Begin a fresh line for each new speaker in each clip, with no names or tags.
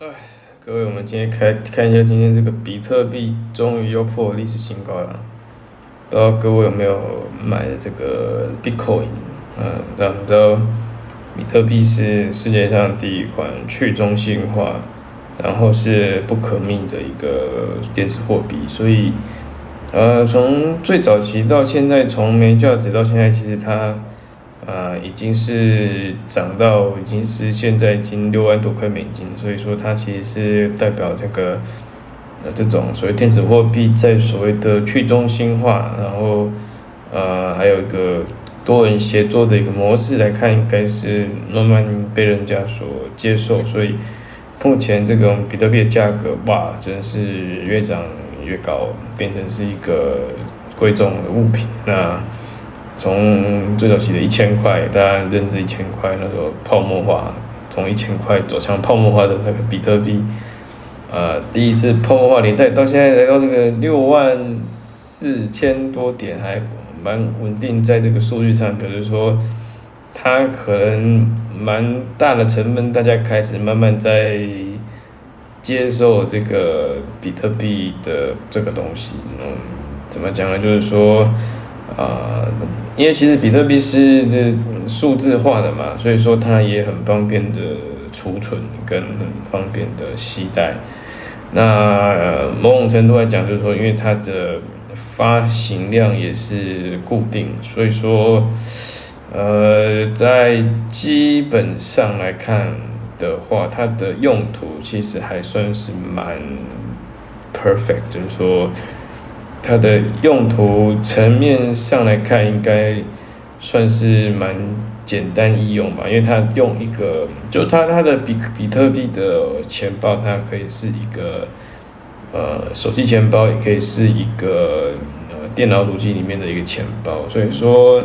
哎，各位，我们今天开看一下，今天这个比特币终于又破历史新高了。不知道各位有没有买这个 Bitcoin？嗯，大家知道比特币是世界上第一款去中心化，然后是不可逆的一个电子货币，所以呃，从最早期到现在，从没价值到现在，其实它。啊，已经是涨到，已经是现在已经六万多块美金，所以说它其实是代表这个，呃，这种所谓电子货币在所谓的去中心化，然后，呃，还有一个多人协作的一个模式来看，应该是慢慢被人家所接受，所以目前这个比特币的价格，哇，真是越涨越高，变成是一个贵重的物品，那。从最早期的一千块，大家认知一千块，那时候泡沫化，从一千块走向泡沫化的那个比特币，呃，第一次泡沫化年代到现在来到这个六万四千多点，还蛮稳定在这个数据上，比如说它可能蛮大的成本，大家开始慢慢在接受这个比特币的这个东西，嗯，怎么讲呢？就是说。啊，因为其实比特币是这数字化的嘛，所以说它也很方便的储存跟很方便的携带。那某种程度来讲，就是说，因为它的发行量也是固定，所以说，呃，在基本上来看的话，它的用途其实还算是蛮 perfect，就是说。它的用途层面上来看，应该算是蛮简单易用吧，因为它用一个，就它它的比比特币的钱包，它可以是一个呃手机钱包，也可以是一个呃电脑主机里面的一个钱包，所以说，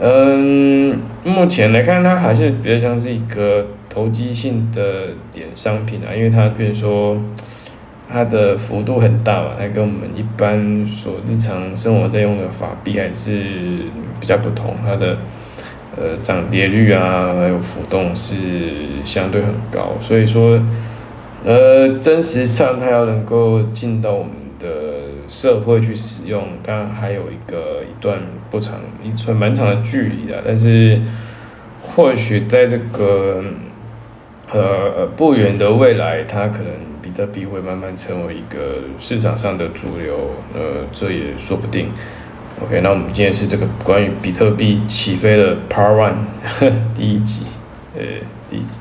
嗯，目前来看，它还是比较像是一个投机性的点商品啊，因为它比如说。它的幅度很大嘛，它跟我们一般所日常生活在用的法币还是比较不同。它的呃涨跌率啊，还有浮动是相对很高，所以说呃真实上它要能够进到我们的社会去使用，当然还有一个一段不长一段蛮长的距离的。但是或许在这个呃不远的未来，它可能。比特币会慢慢成为一个市场上的主流，呃，这也说不定。OK，那我们今天是这个关于比特币起飞的 Part One 第一集，呃，第一集。